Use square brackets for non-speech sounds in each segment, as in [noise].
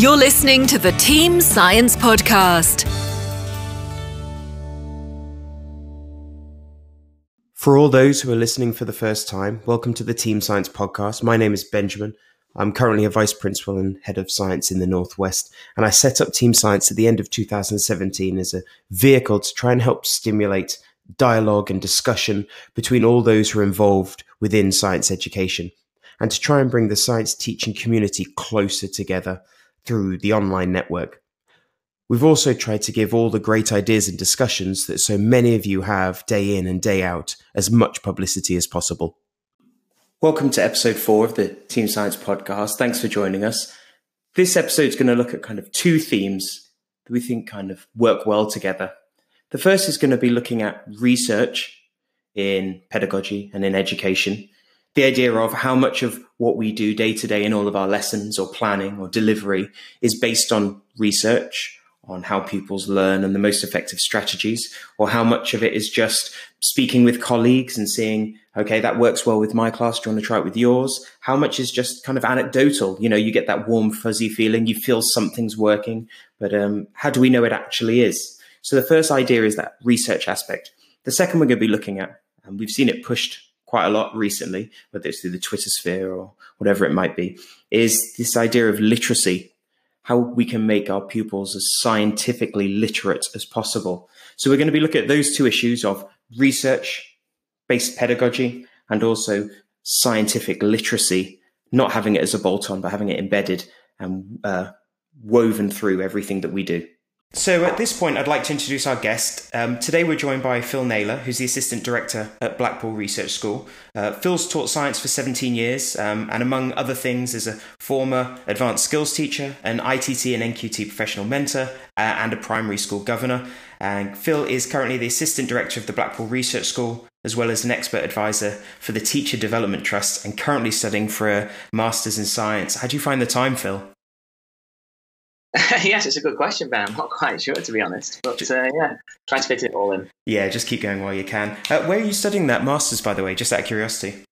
You're listening to the Team Science Podcast. For all those who are listening for the first time, welcome to the Team Science Podcast. My name is Benjamin. I'm currently a vice principal and head of science in the Northwest, and I set up Team Science at the end of 2017 as a vehicle to try and help stimulate dialogue and discussion between all those who are involved within science education, and to try and bring the science teaching community closer together through the online network. We've also tried to give all the great ideas and discussions that so many of you have day in and day out as much publicity as possible. Welcome to episode four of the Team Science podcast. Thanks for joining us. This episode is going to look at kind of two themes that we think kind of work well together. The first is going to be looking at research in pedagogy and in education. The idea of how much of what we do day to day in all of our lessons or planning or delivery is based on research on how pupils learn and the most effective strategies, or how much of it is just speaking with colleagues and seeing, okay, that works well with my class. Do you want to try it with yours? How much is just kind of anecdotal? You know, you get that warm, fuzzy feeling, you feel something's working, but um, how do we know it actually is? So the first idea is that research aspect. The second we're going to be looking at, and we've seen it pushed quite a lot recently, whether it's through the Twitter sphere or whatever it might be, is this idea of literacy how we can make our pupils as scientifically literate as possible. So we're going to be looking at those two issues of research based pedagogy and also scientific literacy, not having it as a bolt on, but having it embedded and uh, woven through everything that we do. So at this point, I'd like to introduce our guest. Um, today, we're joined by Phil Naylor, who's the Assistant Director at Blackpool Research School. Uh, Phil's taught science for 17 years, um, and among other things, is a former advanced skills teacher, an ITT and NQT professional mentor, uh, and a primary school governor. And Phil is currently the Assistant Director of the Blackpool Research School, as well as an expert advisor for the Teacher Development Trust, and currently studying for a Master's in Science. How do you find the time, Phil? [laughs] yes, it's a good question, Ben. I'm not quite sure, to be honest. But uh, yeah, try to fit it all in. Yeah, just keep going while you can. Uh, where are you studying that master's, by the way, just out of curiosity?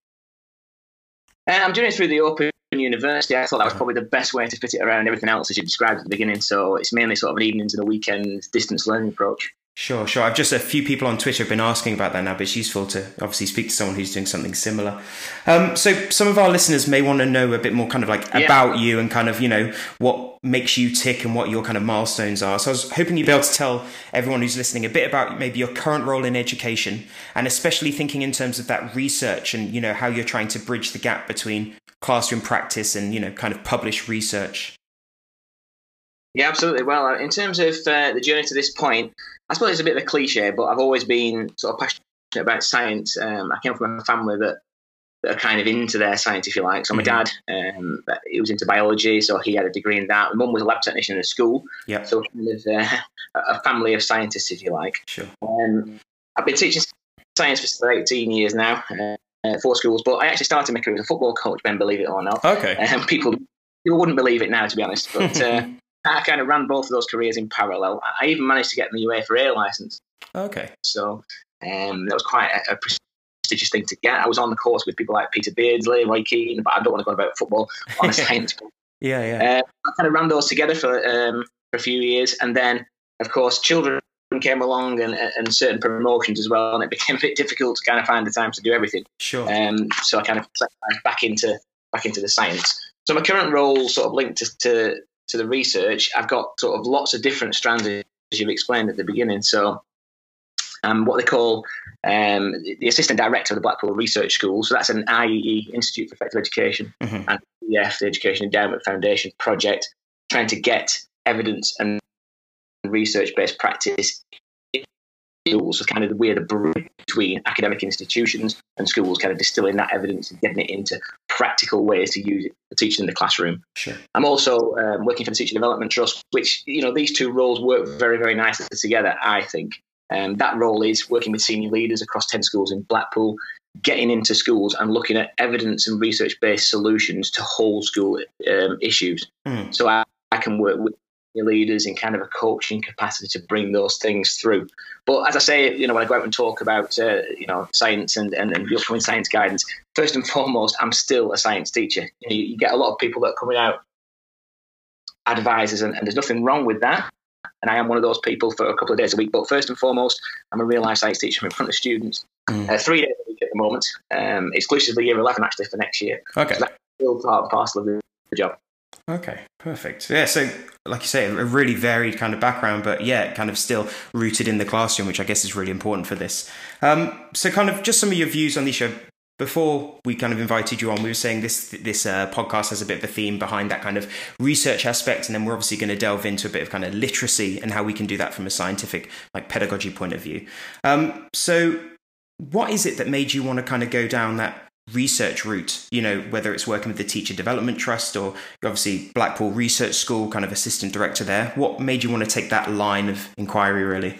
Uh, I'm doing it through the Open University. I thought that was uh-huh. probably the best way to fit it around everything else as you described at the beginning. So it's mainly sort of an evenings and a weekend distance learning approach. Sure, sure. I've just a few people on Twitter have been asking about that now, but it's useful to obviously speak to someone who's doing something similar. Um, so some of our listeners may want to know a bit more kind of like yeah. about you and kind of, you know, what makes you tick and what your kind of milestones are. So I was hoping you'd be able to tell everyone who's listening a bit about maybe your current role in education and especially thinking in terms of that research and, you know, how you're trying to bridge the gap between classroom practice and, you know, kind of published research. Yeah, absolutely. Well, uh, in terms of uh, the journey to this point, I suppose it's a bit of a cliche, but I've always been sort of passionate about science. Um, I came from a family that, that are kind of into their science, if you like. So my mm-hmm. dad, um, he was into biology, so he had a degree in that. My mum was a lab technician in a school, yeah. so kind of uh, a family of scientists, if you like. Sure. Um, I've been teaching science for 18 years now. Uh, four schools, but I actually started my career as a football coach, Ben, believe it or not. Okay. Um, people people wouldn't believe it now, to be honest. But uh, [laughs] I kind of ran both of those careers in parallel. I even managed to get the UEFA A license. Okay. So um, that was quite a, a, prestigious thing to get. I was on the course with people like Peter Beardsley, Roy Keane, but I don't want to go about football on a [laughs] science. yeah, yeah. Uh, I kind of ran those together for, um, for a few years, and then, of course, children came along and, and certain promotions as well, and it [laughs] became a bit difficult to kind of find the time to do everything. Sure. Um, so I kind of back into back into the science. So my current role sort of linked to, to to the research, I've got sort of lots of different strands, as you've explained at the beginning. So I'm um, what they call um, the assistant director of the Blackpool Research School. So that's an IEE Institute for Effective Education mm-hmm. and EEF, the Education Endowment Foundation project, trying to get evidence and research based practice schools, so kind of the weird bridge between academic institutions and schools, kind of distilling that evidence and getting it into practical ways to use it for teaching in the classroom. Sure. I'm also um, working for the Teacher Development Trust, which you know these two roles work very very nicely together. I think um, that role is working with senior leaders across ten schools in Blackpool, getting into schools and looking at evidence and research based solutions to whole school um, issues. Mm. So I, I can work with leaders in kind of a coaching capacity to bring those things through. But as I say, you know, when I go out and talk about, uh, you know, science and, and, and the upcoming science guidance, first and foremost, I'm still a science teacher. You, know, you, get a lot of people that are coming out advisors, and, and there's nothing wrong with that. And I am one of those people for a couple of days a week. But first and foremost, I'm a real life science teacher in front of students, mm. uh, three days a week at the moment, um, exclusively year 11 actually for next year. Okay. So that's still part and parcel of the job. Okay, perfect. Yeah, so like you say, a really varied kind of background, but yeah, kind of still rooted in the classroom, which I guess is really important for this. Um, so, kind of just some of your views on the show. Before we kind of invited you on, we were saying this this uh, podcast has a bit of a theme behind that kind of research aspect, and then we're obviously going to delve into a bit of kind of literacy and how we can do that from a scientific, like pedagogy point of view. Um, so, what is it that made you want to kind of go down that research route, you know, whether it's working with the Teacher Development Trust or obviously Blackpool Research School, kind of assistant director there. What made you want to take that line of inquiry, really?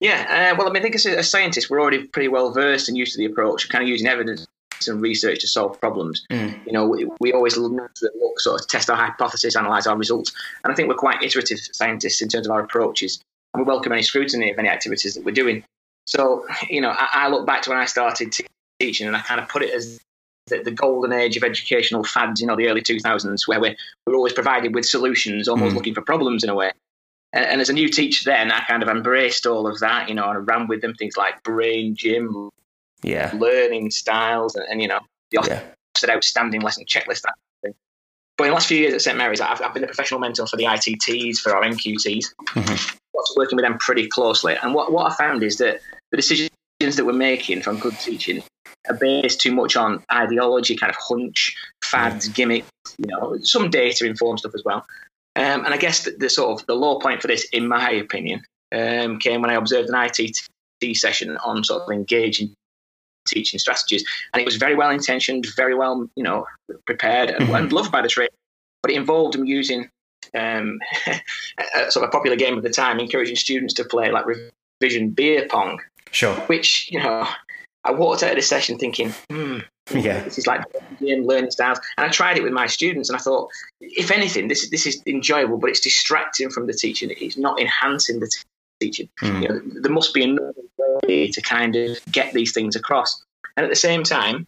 Yeah, uh, well, I mean, I think as a scientist, we're already pretty well versed and used to the approach of kind of using evidence and research to solve problems. Mm. You know, we, we always look, look, sort of test our hypothesis, analyze our results, and I think we're quite iterative scientists in terms of our approaches, and we welcome any scrutiny of any activities that we're doing. So, you know, I, I look back to when I started teaching, and I kind of put it as the, the, golden age of educational fads, you know, the early 2000s, where we're, we're always provided with solutions, almost mm. looking for problems in a way. And, and, as a new teacher, then I kind of embraced all of that, you know, and I ran with them things like brain gym, yeah, learning styles, and, and you know, the yeah. outstanding lesson checklist. That thing. But in the last few years at St Mary's, I've, I've been a professional mentor for the ITTs, for our NQTs, mm-hmm. working with them pretty closely. And what, what I found is that the decisions that we're making from good teaching are based too much on ideology, kind of hunch, fads, gimmicks, you know, some data informed stuff as well. Um, and I guess the, the, sort of the low point for this, in my opinion, um, came when I observed an ITT session on sort of engaging teaching strategies, and it was very well intentioned, very well, you know, prepared, and, mm-hmm. and loved by the trade. But it involved them using um, [laughs] a, sort of a popular game of the time, encouraging students to play like revision beer pong. Sure. Which you know, I walked out of this session thinking, hmm, yeah, this is like learning styles. And I tried it with my students, and I thought, if anything, this this is enjoyable, but it's distracting from the teaching. It's not enhancing the teaching. Mm. You know, there must be another way to kind of get these things across. And at the same time,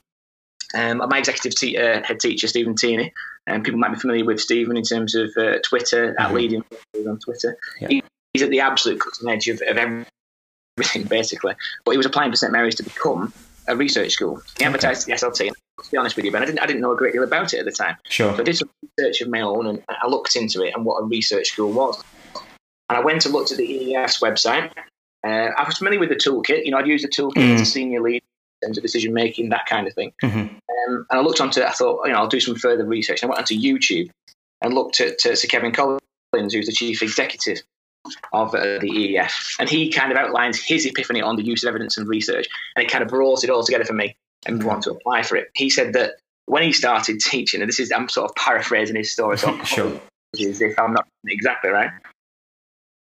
um, my executive te- uh, head teacher, Stephen Tierney, and um, people might be familiar with Stephen in terms of uh, Twitter, mm-hmm. at leading on Twitter. Yeah. He, he's at the absolute cutting edge of, of everything, basically. But he was applying for St Mary's to become a research school. He advertised okay. the SLT. And to be honest with you, Ben, I didn't, I didn't know a great deal about it at the time. Sure. So I did some research of my own and I looked into it and what a research school was. And I went and looked at the EEF's website. Uh, I was familiar with the toolkit. You know, I'd used the toolkit mm. as a senior lead in terms of decision making, that kind of thing. Mm-hmm. Um, and I looked onto. I thought, you know, I'll do some further research. And I went onto YouTube and looked at uh, Sir Kevan Collins, who's the chief executive of uh, the EEF. And he kind of outlines his epiphany on the use of evidence and research. And it kind of brought it all together for me and want to apply for it. He said that when he started teaching, and this is, I'm sort of paraphrasing his story, so [laughs] sure. if I'm not exactly right.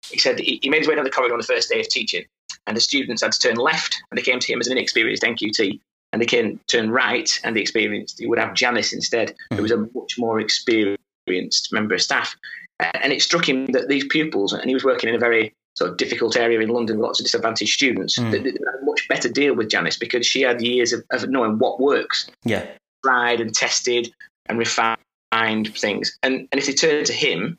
He said he made his way down the corridor on the first day of teaching, and the students had to turn left, and they came to him as an inexperienced NQT, and they can turn right, and the experienced he would have Janice instead, mm-hmm. who was a much more experienced member of staff. And it struck him that these pupils, and he was working in a very sort of difficult area in London, lots of disadvantaged students, mm. that, that had a much better deal with Janice because she had years of, of knowing what works. Yeah. Tried and tested and refined things. And, and if they turned to him,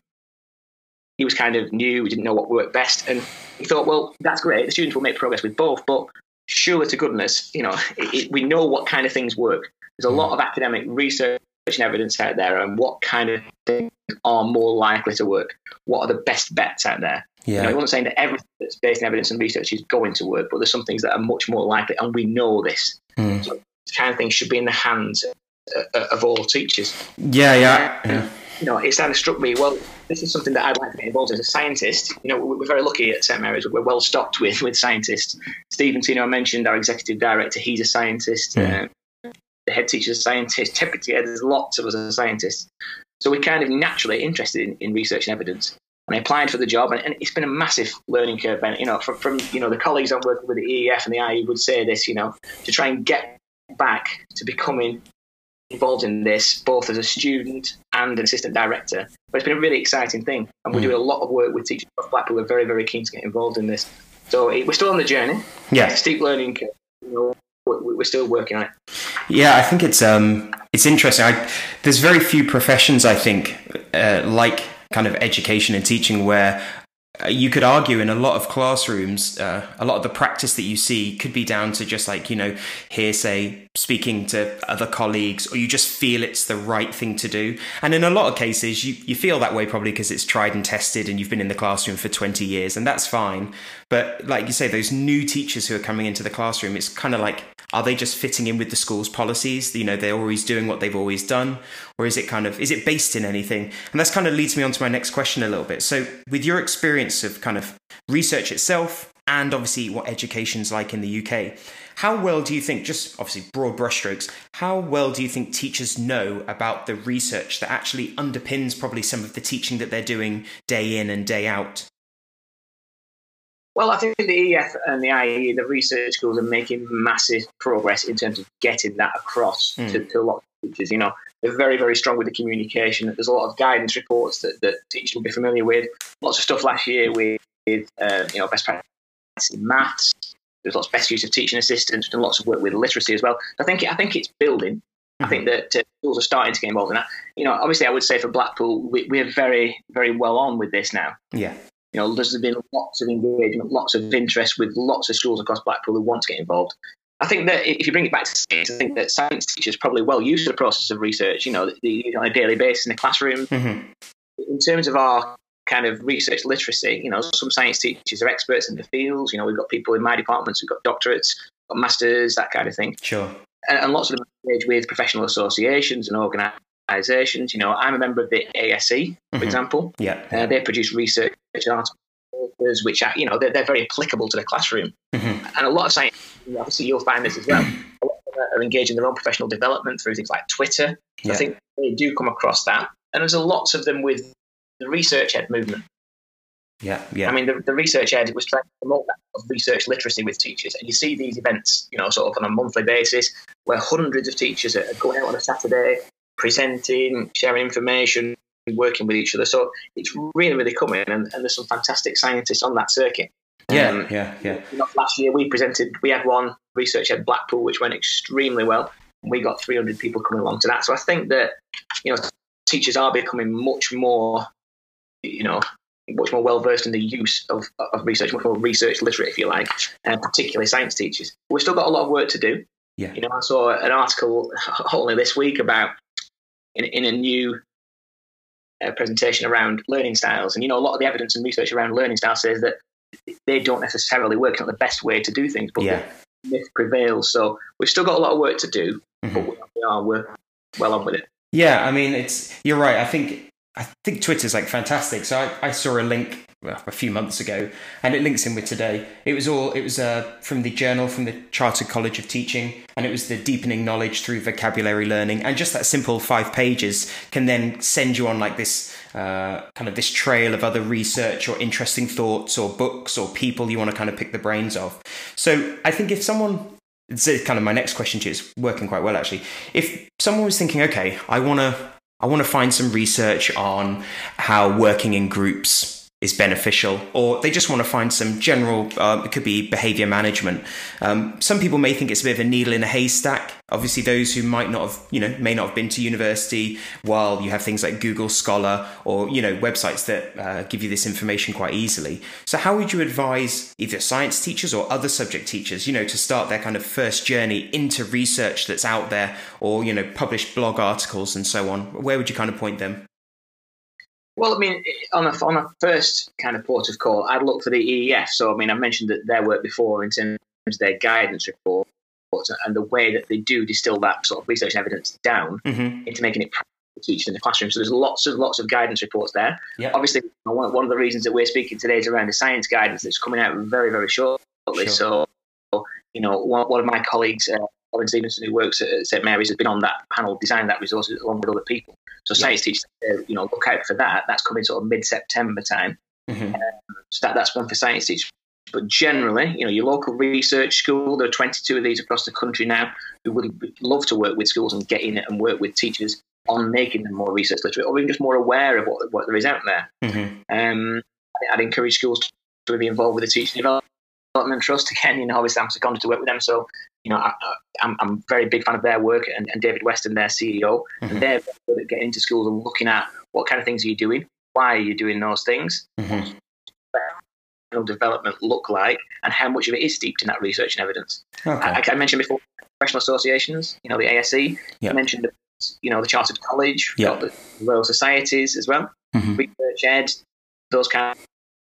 he was kind of new, he didn't know what worked best. And he thought, well, that's great. The students will make progress with both, but surely to goodness, you know, it, it, we know what kind of things work. There's a mm. lot of academic research evidence out there and what kind of things are more likely to work. What are the best bets out there? Yeah. You know, I wasn't saying that everything that's based in evidence and research is going to work, but there's some things that are much more likely, and we know this. Mm. So this kind of thing should be in the hands of, of all teachers. Yeah, yeah, yeah. You know, it's kind of struck me. Well, this is something that I'd like to get involved in as a scientist. You know, we're very lucky at St Mary's. We're well stocked with with scientists. Stephen Tierney I mentioned our executive director. He's a scientist. Mm. Uh, the head teacher is a scientist. Typically, there's lots of us as scientists. So we're kind of naturally interested in, in research and evidence. And I applied for the job, and, and it's been a massive learning curve. And you know, from, from you know the colleagues I'm working with the EEF and the IEE would say this, you know, to try and get back to becoming involved in this, both as a student and an assistant director. But it's been a really exciting thing, and we're mm. doing a lot of work with teachers at Blackpool. We're very, very keen to get involved in this. So it, we're still on the journey. Yeah, steep learning curve. You know, we're still working on it. Yeah, I think it's um, it's interesting. I, there's very few professions I think uh, like kind of education and teaching where uh, you could argue in a lot of classrooms, uh, a lot of the practice that you see could be down to just like, you know, hearsay, speaking to other colleagues, or you just feel it's the right thing to do. And in a lot of cases, you, you feel that way probably because it's tried and tested and you've been in the classroom for 20 years, and that's fine. But like you say, those new teachers who are coming into the classroom, it's kind of like, are they just fitting in with the school's policies? You know, they're always doing what they've always done, or is it kind of is it based in anything? And that's kind of leads me on to my next question a little bit. So, with your experience of kind of research itself, and obviously what education's like in the UK, how well do you think, just obviously broad brushstrokes, how well do you think teachers know about the research that actually underpins probably some of the teaching that they're doing day in and day out? Well, I think the EEF and the IEE, the research schools, are making massive progress in terms of getting that across mm. to, to, a lot of teachers. You know, they're very, very strong with the communication. There's a lot of guidance reports that, that teachers will be familiar with. Lots of stuff last year with, uh, you know, best practice in maths. There's lots of best use of teaching assistants and lots of work with literacy as well. I think I think it's building. I think mm-hmm. that uh, schools are starting to get involved in that. You know, obviously, I would say for Blackpool, we, we're very, very well on with this now. Yeah. You know, there's been lots of engagement, lots of interest with lots of schools across Blackpool who want to get involved. I think that if you bring it back to science, I think that science teachers probably well used to the process of research, you know, on a daily basis in the classroom. Mm-hmm. In terms of our kind of research literacy, you know, some science teachers are experts in the fields. You know, we've got people in my departments who've got doctorates, got masters, that kind of thing. Sure. And, and lots of them engage with professional associations and organisations. You know, I'm a member of the ASE, for mm-hmm. example. Yeah. Uh, they produce research articles which are, you know, they're, they're very applicable to the classroom. Mm-hmm. And a lot of science, obviously, you'll find this as well. are engaging in their own professional development through things like Twitter. Yeah. I think they do come across that. And there's a lots of them with the researchED movement. Yeah, yeah. I mean, the, the researchED was trying to promote that of research literacy with teachers, and you see these events, you know, sort of on a monthly basis, where hundreds of teachers are going out on a Saturday, presenting, sharing information, working with each other. So it's really, really coming, and, and there's some fantastic scientists on that circuit. Yeah, um, yeah, yeah. last year we presented, we had one research at Blackpool, which went extremely well. And we got 300 people coming along to that. So I think that, you know, teachers are becoming much more, you know, much more well versed in the use of, of research, much more research literate, if you like, and particularly science teachers. We've still got a lot of work to do. Yeah. You know, I saw an article [laughs] only this week about in, in a new uh, presentation around learning styles. And, you know, a lot of the evidence and research around learning styles says that they don't necessarily work. It's not the best way to do things, but yeah. the myth prevails. So we've still got a lot of work to do, mm-hmm. but we are we're well on with it. Yeah, I mean, it's you're right. I think I think Twitter's like fantastic. So I, I saw a link well, a few months ago, and it links in with today. It was all it was uh, from the journal from the Chartered College of Teaching, and it was the deepening knowledge through vocabulary learning, and just that simple five pages can then send you on like this uh, kind of this trail of other research or interesting thoughts or books or people you want to kind of pick the brains of. So I think if someone it's kind of my next question to you. It's working quite well actually. If someone was thinking, okay, I want to I want to find some research on how working in groups is beneficial, or they just want to find some general, uh, it could be behavior management. Um, some people may think it's a bit of a needle in a haystack. Obviously, those who might not have, you know, may not have been to university, while you have things like Google Scholar or, you know, websites that uh, give you this information quite easily. So, how would you advise either science teachers or other subject teachers, you know, to start their kind of first journey into research that's out there or, you know, published blog articles and so on? Where would you kind of point them? Well, I mean, on a, on a first kind of port of call, I'd look for the EEF. So, I mean, I mentioned that their work before in terms of their guidance report and the way that they do distill that sort of research evidence down mm-hmm. into making it practical teaching in the classroom. So there's lots and lots of guidance reports there. Yep. Obviously, one, of the reasons that we're speaking today is around the science guidance that's coming out very, very shortly. Sure. So, you know, one, one of my colleagues, uh, Colin Stevenson, who works at St Mary's, has been on that panel, designed that resource along with other people. So science teachers, uh, you know, look out for that. That's coming sort of mid-September time. Mm-hmm. Um, so that, that's one for science teachers. But generally, you know, your local research school, there are 22 of these across the country now who would love to work with schools and get in it and work with teachers on making them more research literate or even just more aware of what, what there is out there. Mm-hmm. Um, I'd encourage schools to be involved with the teaching development Development Trust. Again, [laughs] you know, obviously I'm seconded to work with them, so you know, I, am a very big fan of their work and, and David Weston, their CEO, mm-hmm. and they're good at getting into schools and looking at what kind of things are you doing, why are you doing those things, mm-hmm. development look like, and how much of it is steeped in that research and evidence. Okay. I, I, mentioned before professional associations, you know, the ASE. Yep. I mentioned, you know, the Chartered College, yep. the Royal Societies as well, mm-hmm. researchED, those kind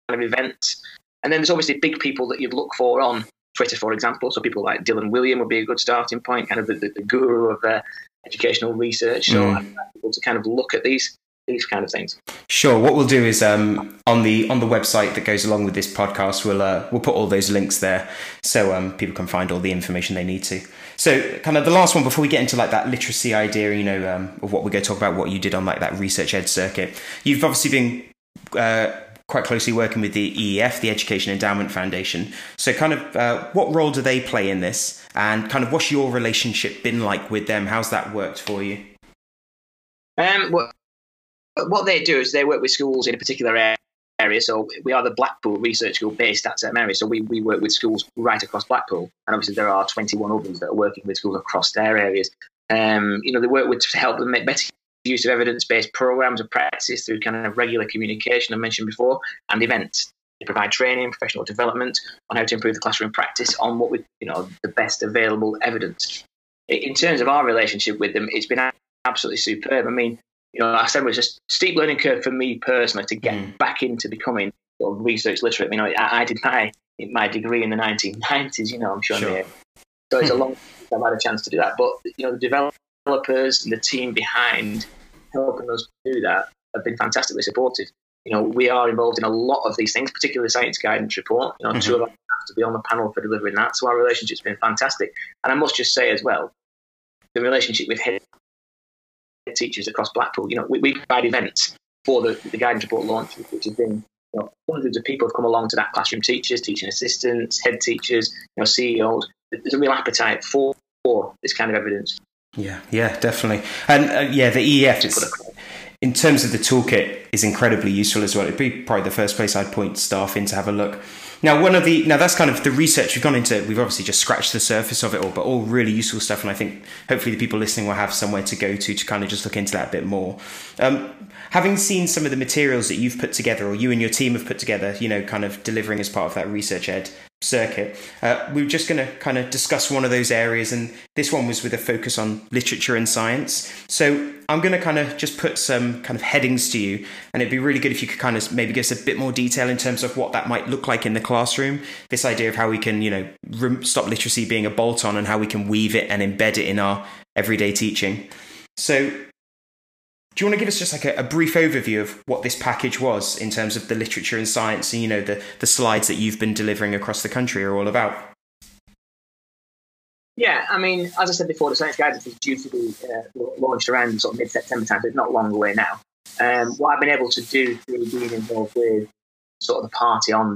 of events. And then there's obviously big people that you'd look for on Twitter, for example. So people like Dylan Wiliam would be a good starting point, kind of the, the, the guru of uh, educational research. So mm. I'm able to kind of look at these these kind of things. Sure. What we'll do is um, on the on the website that goes along with this podcast, we'll uh, we'll put all those links there so um, people can find all the information they need to. So, kind of the last one before we get into like that literacy idea, you know, um, of what we're going to talk about, what you did on like that researchED circuit. You've obviously been uh, quite closely working with the EEF, the Education Endowment Foundation. So, kind of, uh, what role do they play in this, and kind of, what's your relationship been like with them? How's that worked for you? Um, well, what they do is they work with schools in a particular area. So we are the Blackpool Research School based at St Mary. So we, we work with schools right across Blackpool, and obviously there are 21 others that are working with schools across their areas. Um, you know, they work with to help them make better use of evidence-based programs and practices through kind of regular communication I mentioned before and events. They provide training, professional development on how to improve the classroom practice on what we, you know, the best available evidence. In terms of our relationship with them, it's been absolutely superb. I mean, you know, I said it was a steep learning curve for me personally to get mm. back into becoming sort of research literate. You know, I, I, did my my degree in the 1990s. You know, I'm sure. sure. So it's a long. I've had a chance to do that, but you know, the develop developers and the team behind helping us do that have been fantastically supportive. You know, we are involved in a lot of these things, particularly the science guidance report. You know, mm-hmm. two of us have to be on the panel for delivering that. So our relationship's been fantastic. And I must just say as well, the relationship with head teachers across Blackpool, you know, we, we provide events for the, the guidance report launch, which has been you know, hundreds of people have come along to that classroom teachers, teaching assistants, head teachers, you know, CEOs. There's a real appetite for, for this kind of evidence. Yeah, yeah, definitely. And uh, yeah, the EEF, in terms of the toolkit, is incredibly useful as well. It'd be probably the first place I'd point staff in to have a look. Now, one of the now that's kind of the research we've gone into. We've obviously just scratched the surface of it all, but all really useful stuff. And I think hopefully the people listening will have somewhere to go to to kind of just look into that a bit more. Um, having seen some of the materials that you've put together, or you and your team have put together, you know, kind of delivering as part of that researchED circuit. Uh, we are just going to kind of discuss one of those areas, and this one was with a focus on literature and science. So I'm going to kind of just put some kind of headings to you, and it'd be really good if you could kind of maybe give us a bit more detail in terms of what that might look like in the classroom. This idea of how we can, you know, stop literacy being a bolt on, and how we can weave it and embed it in our everyday teaching. So do you want to give us just like a, a, brief overview of what this package was in terms of the literature and science and you know the, the slides that you've been delivering across the country are all about? Yeah, I mean, as I said before, the science guidance is due to be uh, launched around sort of mid-September time, so it's not long away now. Um, what I've been able to do through being involved with sort of the party on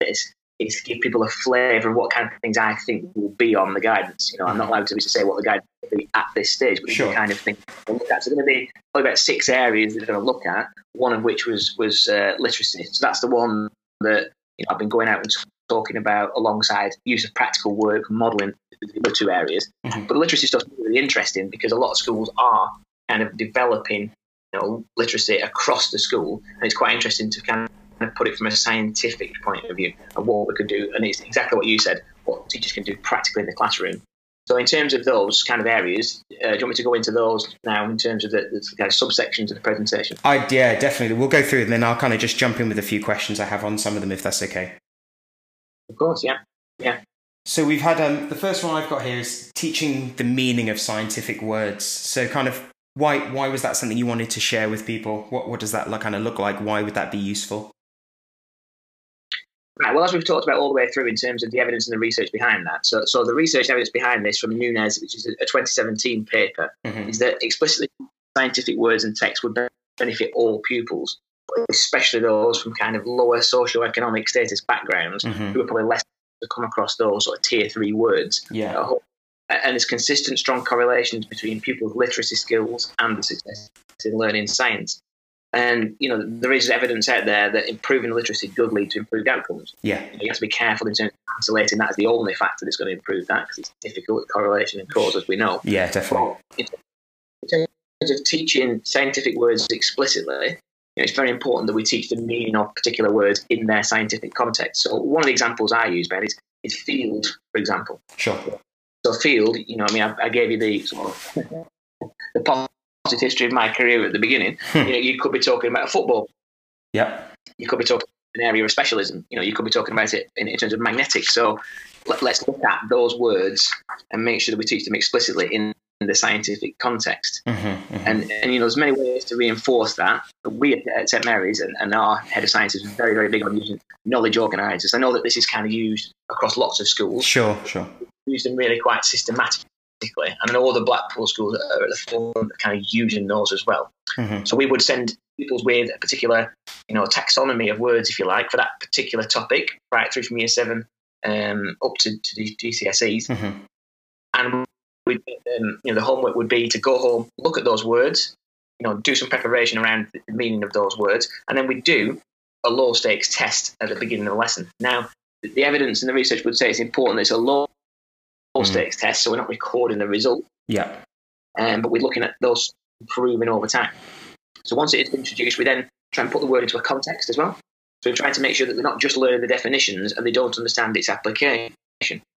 this is to give people a flavour of what kind of things I think will be on the guidance. You know, I'm not allowed to, to say what the guidance will be at this stage, but sure. kind of thing to look at. So there's going to be probably about six areas that they're going to look at. One of which was was uh, literacy. So that's the one that you know I've been going out and talking about alongside use of practical work, modelling the two areas. Mm-hmm. But the literacy stuff is really interesting because a lot of schools are kind of developing you know literacy across the school, and it's quite interesting to kind of and put it from a scientific point of view and what we could do. And it's exactly what you said, what teachers can do practically in the classroom. So, in terms of those kind of areas, uh, do you want me to go into those now in terms of the, the kind of subsections of the presentation? I, yeah, definitely. We'll go through and then I'll kind of just jump in with a few questions I have on some of them, if that's okay. Of course, yeah. Yeah. So we've had um, the first one I've got here is teaching the meaning of scientific words. So kind of why why was that something you wanted to share with people? What what does that look, kind of look like? Why would that be useful? Right. Well, as we've talked about all the way through in terms of the evidence and the research behind that. So, so the research evidence behind this from Nunez, which is a 2017 paper, mm-hmm. is that explicitly scientific words and text would benefit all pupils, especially those from kind of lower socioeconomic status backgrounds mm-hmm. who are probably less to come across those sort of tier three words. Yeah. and there's consistent, strong correlations between pupils' literacy skills and the success in learning science. And you know there is evidence out there that improving literacy does lead to improved outcomes. Yeah. You, know, you have to be careful in terms of isolating that as the only factor that's going to improve that because it's difficult with correlation and cause, as we know. Yeah, definitely. But in terms of teaching scientific words explicitly, you know, it's very important that we teach the meaning of particular words in their scientific context. So one of the examples I use, Ben, is, is field, for example. Sure. So field, you know, I mean, I, I gave you the sort of [laughs] the positive history of my career at the beginning. Hmm. you know, you could be talking about football. Yeah. You could be talking an area of specialism. You know, you could be talking about it in, in terms of magnetics. So let, us look at those words and make sure that we teach them explicitly in, in the scientific context. Mm-hmm, mm-hmm. And, and you know, there's many ways to reinforce that. We at St Mary's and, and our head of science is very, very big on using knowledge organisers. I know that this is kind of used across lots of schools. Sure, sure. Use them really quite systematically. And I know all the Blackpool schools are at the forefront of kind of using those as well. Mm-hmm. So we would send pupils with a particular, you know, taxonomy of words, if you like, for that particular topic, right through from year seven um, up to, to the GCSEs. Mm-hmm. And we, um, you know, the homework would be to go home, look at those words, you know, do some preparation around the meaning of those words, and then we do a low stakes test at the beginning of the lesson. Now, the evidence and the research would say it's important that it's a low Mm. stakes test, so we're not recording the result, Yeah. um, but we're looking at those improving over time. So once it is introduced, we then try and put the word into a context as well. So we're trying to make sure that they're not just learning the definitions and they don't understand its application.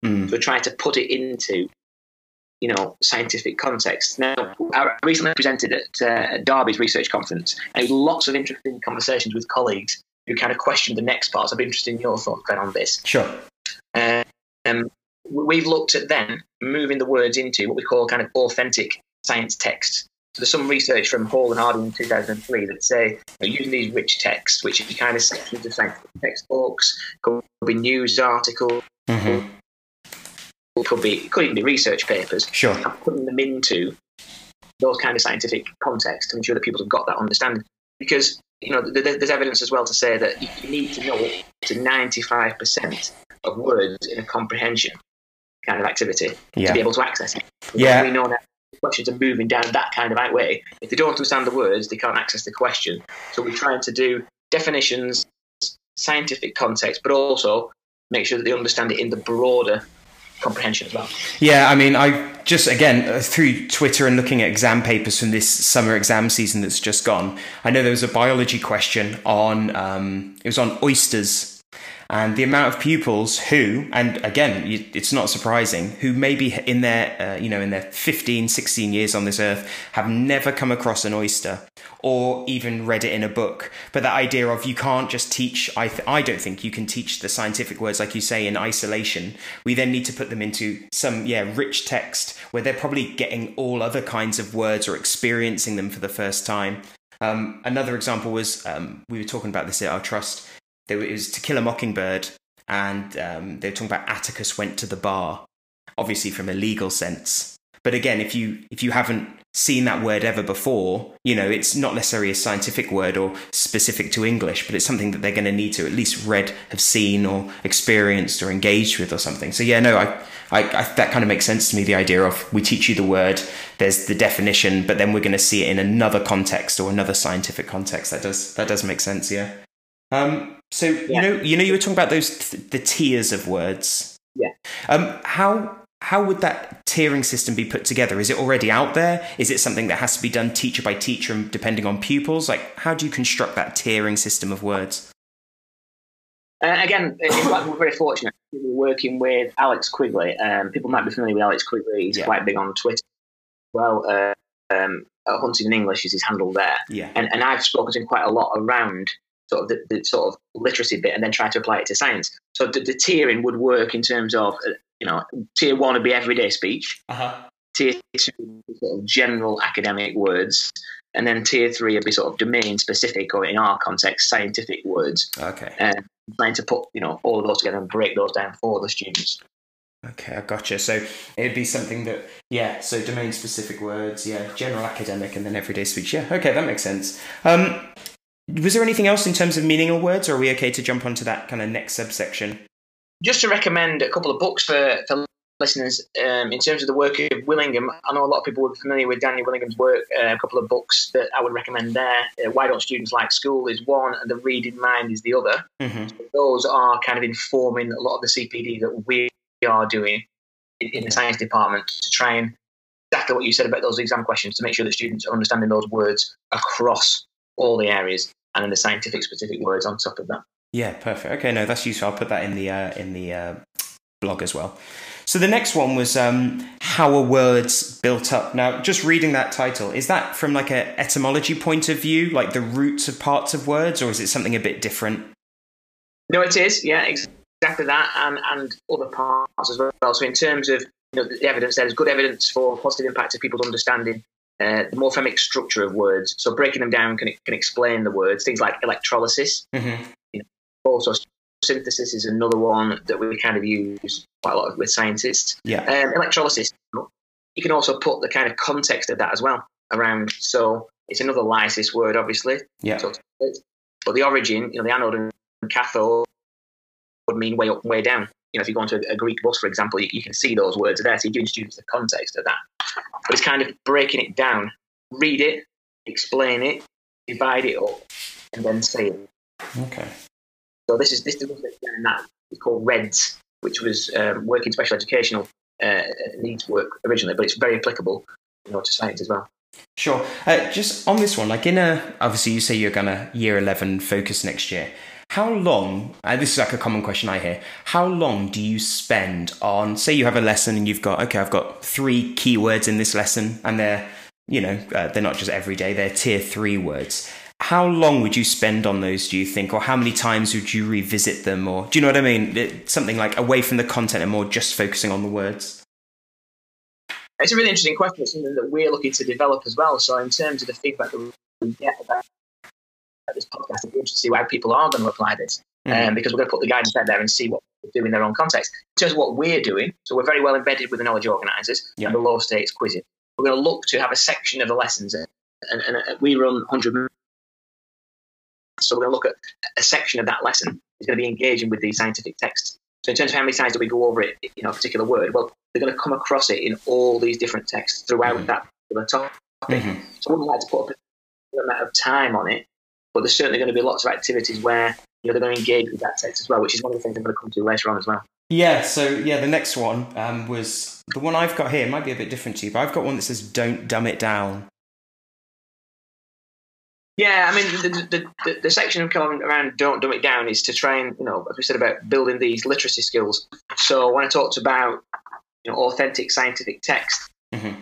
Mm. So we're trying to put it into, you know, scientific context. Now, I recently presented at uh, Derby's research conference, and had lots of interesting conversations with colleagues who kind of questioned the next part. So I'd be interested in your thoughts, Ben, on this. Sure. Uh, um, we've looked at then moving the words into what we call kind of authentic science texts. So there's some research from Hall and Harding in 2003 that say using these rich texts, which are kind of sections of scientific textbooks, could be news articles, Mm-hmm. could be could even be research papers, Sure. and putting them into those kind of scientific contexts to ensure that people have got that understanding. Because you know, th- th- there's evidence as well to say that you you need to know up to 95% of words in a comprehension kind of activity to be able to access it. Yeah. We know that questions are moving down that kind of way. If they don't understand the words, they can't access the question. So we're trying to do definitions, scientific context, but also make sure that they understand it in the broader comprehension as well. Yeah, I mean, I just again uh, through Twitter and looking at exam papers from this summer exam season that's just gone. I know there was a biology question on um, it was on oysters. And the amount of pupils who, and again, it's not surprising, who maybe in their, uh, you know, in their 15, 16 years on this earth have never come across an oyster or even read it in a book. But that idea of you can't just teach, I, th- I don't think you can teach the scientific words, like you say, in isolation. We then need to put them into some, yeah, rich text where they're probably getting all other kinds of words or experiencing them for the first time. Um, another example was um, we were talking about this at our trust. There was To Kill a Mockingbird, and um, they were talking about Atticus went to the bar, obviously from a legal sense. But again, if you if you haven't seen that word ever before, you know it's not necessarily a scientific word or specific to English, but it's something that they're going to need to at least read, have seen, or experienced, or engaged with, or something. So yeah, no, I, I, I that kind of makes sense to me. The idea of we teach you the word, there's the definition, but then we're going to see it in another context or another scientific context. That does that does make sense. Yeah. Um, so you know, you know, you were talking about those th- the tiers of words. Yeah. Um, how how would that tiering system be put together? Is it already out there? Is it something that has to be done teacher by teacher and depending on pupils? Like, how do you construct that tiering system of words? Uh, again, fact, we're very fortunate. We're working with Alex Quigley. Um, people might be familiar with Alex Quigley. He's Yeah. quite big on Twitter. Well, uh, um, uh, Hunting in English is his handle there. Yeah. and, and I've spoken to him quite a lot around sort of the, the sort of literacy bit and then try to apply it to science. So the, the tiering would work in terms of, uh, you know, tier one would be everyday speech, Uh huh. tier two would be sort of general academic words, and then tier three would be sort of domain specific or in our context, scientific words. Okay. And trying to put, you know, all of those together and break those down for the students. Okay, I gotcha. So it'd be something that, yeah, so domain specific words, yeah, general academic, and then everyday speech. Yeah, okay, that makes sense. Um, was there anything else in terms of meaning of words, or are we okay to jump onto that kind of next subsection? Just to recommend a couple of books for, for listeners, um, in terms of the work of Willingham, I know a lot of people are familiar with Daniel Willingham's work. Uh, a couple of books that I would recommend there. Uh, Why Don't Students Like School is one, and The Reading Mind is the other. Mm-hmm. So those are kind of informing a lot of the CPD that we are doing in, in the science department to try and exactly what you said about those exam questions to make sure that students are understanding those words across all the areas and then the scientific specific words on top of that. Yeah, perfect. Okay, no, that's useful. I'll put that in the uh, in the uh, blog as well. So the next one was um, how are words built up? Now, just reading that title, is that from like a etymology point of view, like the roots of parts of words, or is it something a bit different? No, it is. Yeah, exactly that, and and other parts as well. So in terms of you know, the evidence, there's good evidence for positive impact of people's understanding uh, the morphemic structure of words. So breaking them down can can explain the words. Things like electrolysis. Mm-hmm. Also, synthesis is another one that we kind of use quite a lot with scientists. Yeah. Um, electrolysis. You can also put the kind of context of that as well around. So it's another lysis word, obviously. Yeah. So, but the origin, you know, the anode and cathode would mean way up and way down. You know, if you go onto a, a Greek bus, for example, you, you can see those words there. So you're giving students the context of that. But it's kind of breaking it down. Read it, explain it, divide it up, and then say it. Okay. So this is this is that is called REDS, which was um, working special educational uh, needs work originally, but it's very applicable, you know, to science as well. Sure. Uh, just on this one, like in a obviously you say you're gonna year eleven focus next year. How long? Uh, this is like a common question I hear. How long do you spend on? Say you have a lesson and you've got okay, I've got three keywords in this lesson, and they're you know uh, they're not just every day; they're tier three words. How long would you spend on those? Do you think, or how many times would you revisit them, or do you know what I mean? It, something like away from the content and more just focusing on the words. It's a really interesting question. It's something that we're looking to develop as well. So, in terms of the feedback that we get about this podcast, it'd be interesting to see how people are going to apply this. Mm. Um, because we're going to put the guidance out there and see what they do in their own context. In terms of what we're doing, so we're very well embedded with the knowledge organisers Yeah. and the low stakes quizzing. We're going to look to have a section of the lessons, and, and, and we run 100. So we're going to look at a section of that lesson is going to be engaging with the scientific text. So in terms of how many times do we go over it, you know, a particular word, well, they're going to come across it in all these different texts throughout Mhm. that particular topic. Mhm. So I wouldn't like to put a particular amount of time on it, but there's certainly going to be lots of activities where you know they're going to engage with that text as well, which is one of the things I'm going to come to later on as well. Yeah, so yeah, the next one um, was the one I've got here. It might be a bit different to you, but I've got one that says "Don't dumb it down." Yeah, I mean the the, the, the section coming around "Don't Dumb It Down" is to try and you know, as we said about building these literacy skills. So when I talked about you know authentic scientific text, Mhm.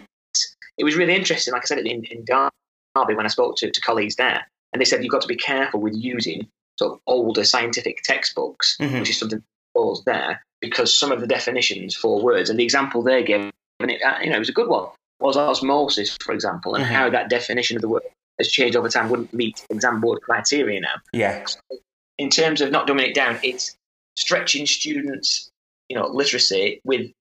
it was really interesting. Like I said in, in Derby when I spoke to, to colleagues there, and they said you've got to be careful with using sort of older scientific textbooks, Mhm. which is something that falls there because some of the definitions for words and the example they gave, and it, uh, you know, it was a good one, was osmosis, for example, and Mhm. how that definition of the word has changed over time wouldn't meet exam board criteria now. Yeah, In terms of not dumbing it down, it's stretching students, you know, literacy with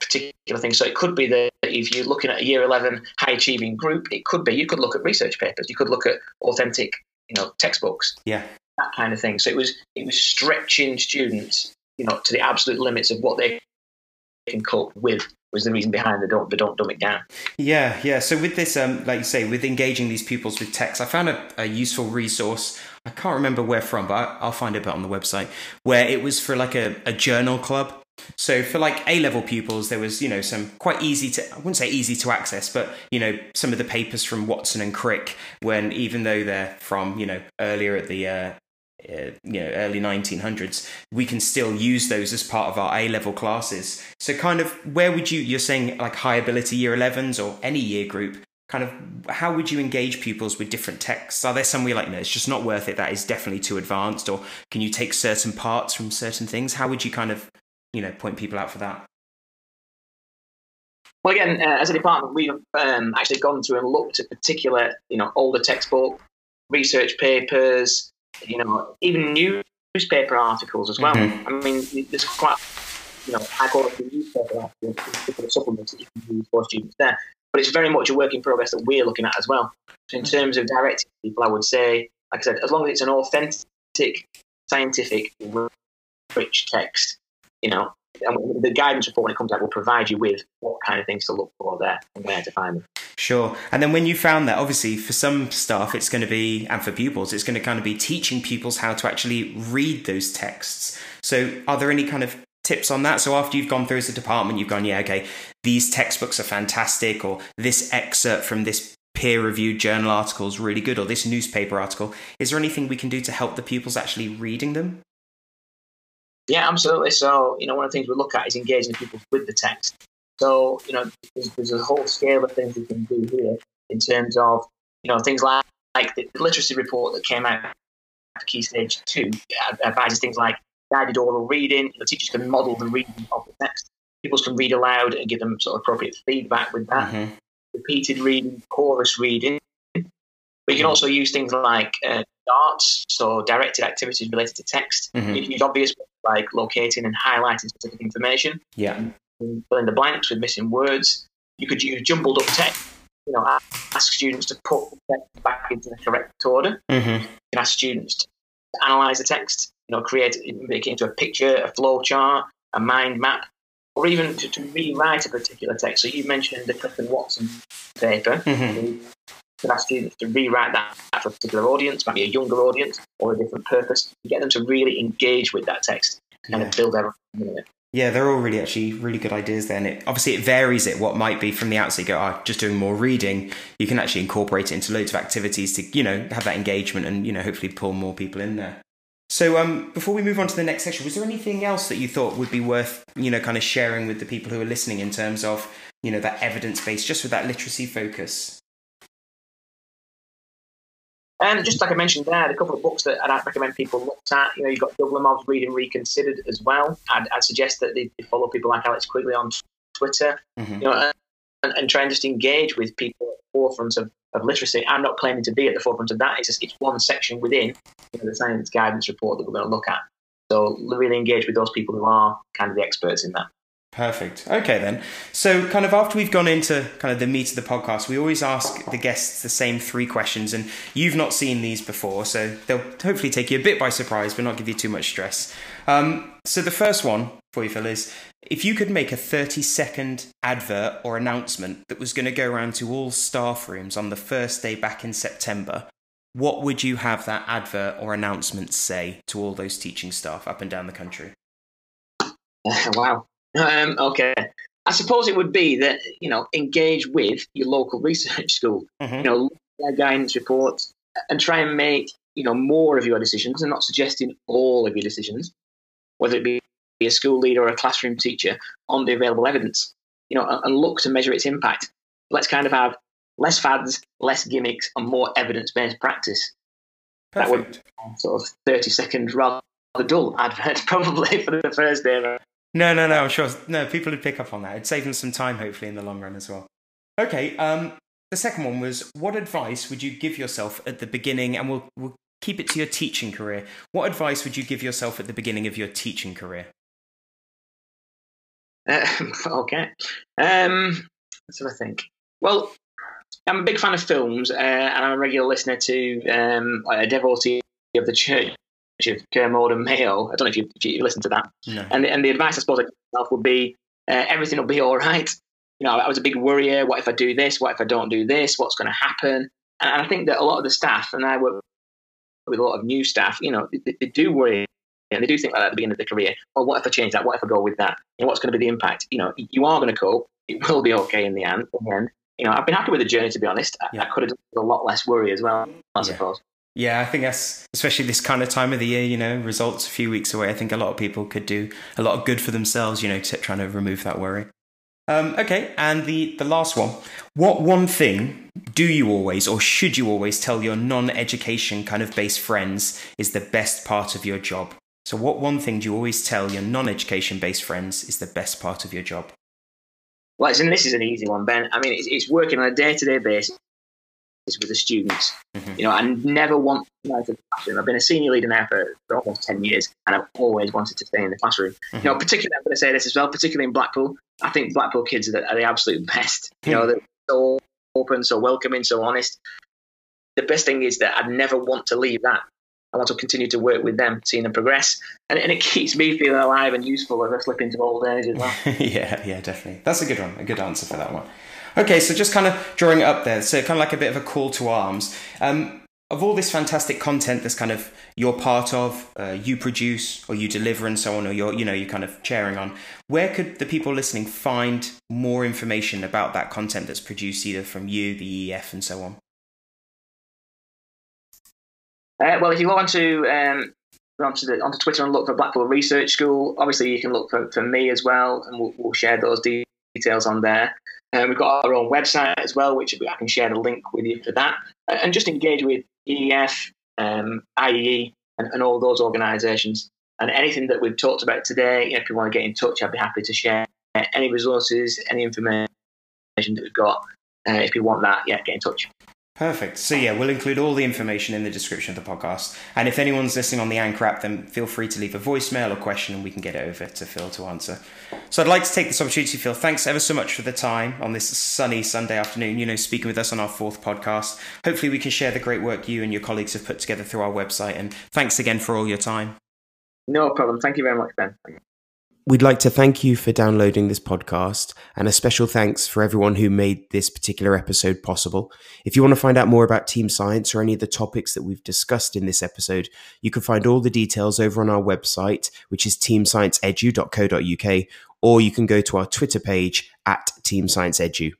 particular thing. So it could be that if you're looking at a year 11 high achieving group, it could be you could look at research papers, you could look at authentic, you know, textbooks, yeah, that kind of thing. So it was it was stretching students, you know, to the absolute limits of what they can cope with. Was the reason behind the don't the don't dumb it down. yeah, yeah. So with this, um, like you say, with engaging these pupils with text, I found a, a useful resource. I can't remember where from, but I, I'll find it but on the website where it was for like a, a journal club. So for like A level pupils, there was you know some quite easy to I wouldn't say easy to access, but you know some of the papers from Watson and Crick, when even though they're from you know earlier at the uh, uh, you know early 1900s, we can still use those as part of our A level classes. So kind of where would you you're saying like high ability year 11s or any year group kind of how would you engage pupils with different texts are there some you're like no it's just not worth it that is definitely too advanced or can you take certain parts from certain things how would you kind of you know point people out for that Well, again, uh, as a department, we've um, actually gone through and looked at particular, you know, older textbook, research papers, you know, even newspaper articles as well. Mhm. I mean, there's quite, you know, high quality newspaper articles, particular supplements that you can use for students there. But it's very much a work in progress that we're looking at as well. So in terms of directing people, I would say, like I said, as long as it's an authentic, scientific, rich text, you know, the guidance report when it comes out will provide you with what kind of things to look for there and where to find them. Sure. And then when you found that, obviously for some staff, it's going to be, and for pupils, it's going to kind of be teaching pupils how to actually read those texts. So are there any kind of tips on that? So after you've gone through as a department, you've gone, yeah, okay, these textbooks are fantastic, or this excerpt from this peer reviewed journal article is really good, or this newspaper article. Is there anything we can do to help the pupils actually reading them? Yeah, absolutely. So, you know, one of the things we look at is engaging people with the text. So, you know, there's, there's a whole scale of things we can do here in terms of, you know, things like, like the literacy report that came out for Key Stage 2 advises things like guided oral reading. The teachers can model the reading of the text. Pupils can read aloud and give them sort of appropriate feedback with that. Mm-hmm. Repeated reading, chorus reading. But you can also use things like uh, darts, so directed activities related to text. Mm-hmm. You can use obvious like locating and highlighting specific information. Yeah. Fill in the blanks with missing words. You could use jumbled up text. You know, ask students to put the text back into the correct order. Mm-hmm. You can ask students to analyze the text. You know, create make it into a picture, a flow chart, a mind map, or even to, to rewrite a particular text. So you mentioned the Clifton Watson paper. Mm-hmm ask students to rewrite that for a particular audience, might be a younger audience or a different purpose, get them to really engage with that text and yeah. build their yeah, they're all really actually really good ideas there. And it, obviously, it varies it. What might be from the outset, go, oh, just doing more reading. You can actually incorporate it into loads of activities to, you know, have that engagement and, you know, hopefully pull more people in there. So, um, before we move on to the next section, was there anything else that you thought would be worth, you know, kind of sharing with the people who are listening in terms of, you know, that evidence base, just with that literacy focus? And just like I mentioned there, a couple of books that I'd recommend people look at. You know, you've got Doug Lemov's Reading Reconsidered as well. I'd, I'd suggest that they, follow people like Alex Quigley on Twitter. Mm-hmm. You know, and, and, try and just engage with people at the forefront of, of literacy. I'm not claiming to be at the forefront of that. It's just it's one section within you know, the science guidance report that we're going to look at. So really engage with those people who are kind of the experts in that. Perfect. Okay, then. So, kind of after we've gone into kind of the meat of the podcast, we always ask the guests the same three questions, and you've not seen these before, so they'll hopefully take you a bit by surprise, but not give you too much stress. Um, so, the first one for you, Phil, is if you could make a 30 second advert or announcement that was going to go around to all staff rooms on the first day back in September, what would you have that advert or announcement say to all those teaching staff up and down the country? [laughs] wow. Um, okay. I suppose it would be that you know engage with your local [laughs] research school. Mm-hmm. You know, their guidance reports and try and make you know more of your decisions, and not suggesting all of your decisions, whether it be a school leader or a classroom teacher, on the available evidence. You know, and look to measure its impact. Let's kind of have less fads, less gimmicks, and more evidence-based practice. Perfect. That would sort of thirty second rather dull advert [laughs] probably for the first day. No, no, no. I'm sure. No, people would pick up on that. It'd save them some time, hopefully, in the long run as well. Okay. Um, the second one was, what advice would you give yourself at the beginning? And we'll we'll keep it to your teaching career. What advice would you give yourself at the beginning of your teaching career? Uh, [laughs] okay. Um, that's what I think? Well, I'm a big fan of films, uh, and I'm a regular listener to um, a devotee of the church of Kermode and Mayo. I don't know if you, if you listen to that. No. And, and the advice I suppose I myself would be uh, everything will be all right. You know, I was a big worrier. What if I do this? What if I don't do this? What's going to happen? And, and I think that a lot of the staff, and I work with a lot of new staff, you know, they, they do worry and they do think like that at the beginning of their career. Oh, what if I change that? What if I go with that? Know, what's going to be the impact? You know, you are going to cope. It will be okay in the end. In the end. You know, I've been happy with the journey, to be honest. Yeah. I, I could have done a lot less worry as well, I yeah. suppose. Yeah, I think that's especially this kind of time of the year, you know, results a few weeks away. I think a lot of people could do a lot of good for themselves, you know, to, trying to remove that worry. Um, okay, and the, the last one. What one thing do you always or should you always tell your non education kind of based friends is the best part of your job? So, what one thing do you always tell your non education based friends is the best part of your job? Well, and this is an easy one, Ben. I mean, it's, it's working on a day to day basis with the students. Mm-hmm. You know, I never want to the classroom. I've been a senior leader now for, for, almost 10 years, and I've always wanted to stay in the classroom. Mm-hmm. You know, particularly, I'm going to say this as well, particularly in Blackpool. I think Blackpool kids are the, are the absolute best. You know, they're so open, so welcoming, so honest. The best thing is that I'd never want to leave that. I want to continue to work with them, seeing them progress, and, and it keeps me feeling alive and useful as I slip into old age as well. [laughs] yeah, yeah, definitely. That's a good one. A good answer for that one. Okay, so just kind of drawing it up there, so kind of like a bit of a call to arms. Um, of all this fantastic content that's kind of you're part of, uh, you produce or you deliver and so on, or you're you know you're kind of chairing on, where could the people listening find more information about that content that's produced either from you, the EEF, and so on? Uh, well, if you go onto um, onto, the, onto Twitter and look for Blackpool Research School, obviously you can look for, for me as well, and we'll, we'll share those details on there. Um, we've got our own website as well, which I can share the link with you for that, and just engage with EEF, um, IEE, and, and, all those organisations. And anything that we've talked about today, if you want to get in touch, I'd be happy to share any resources, any information that we've got. Uh, if you want that, yeah, get in touch. Perfect. So, yeah, we'll include all the information in the description of the podcast. And if anyone's listening on the Anchor app, then feel free to leave a voicemail or question and we can get it over to Phil to answer. So, I'd like to take this opportunity, Phil. Thanks ever so much for the time on this sunny Sunday afternoon, you know, speaking with us on our fourth podcast. Hopefully, we can share the great work you and your colleagues have put together through our website. And thanks again for all your time. No problem. Thank you very much, Ben. We'd like to thank you for downloading this podcast and a special thanks for everyone who made this particular episode possible. If you want to find out more about team science or any of the topics that we've discussed in this episode, you can find all the details over on our website, which is teamscienceedu.co.uk, or you can go to our Twitter page at teamscienceedu.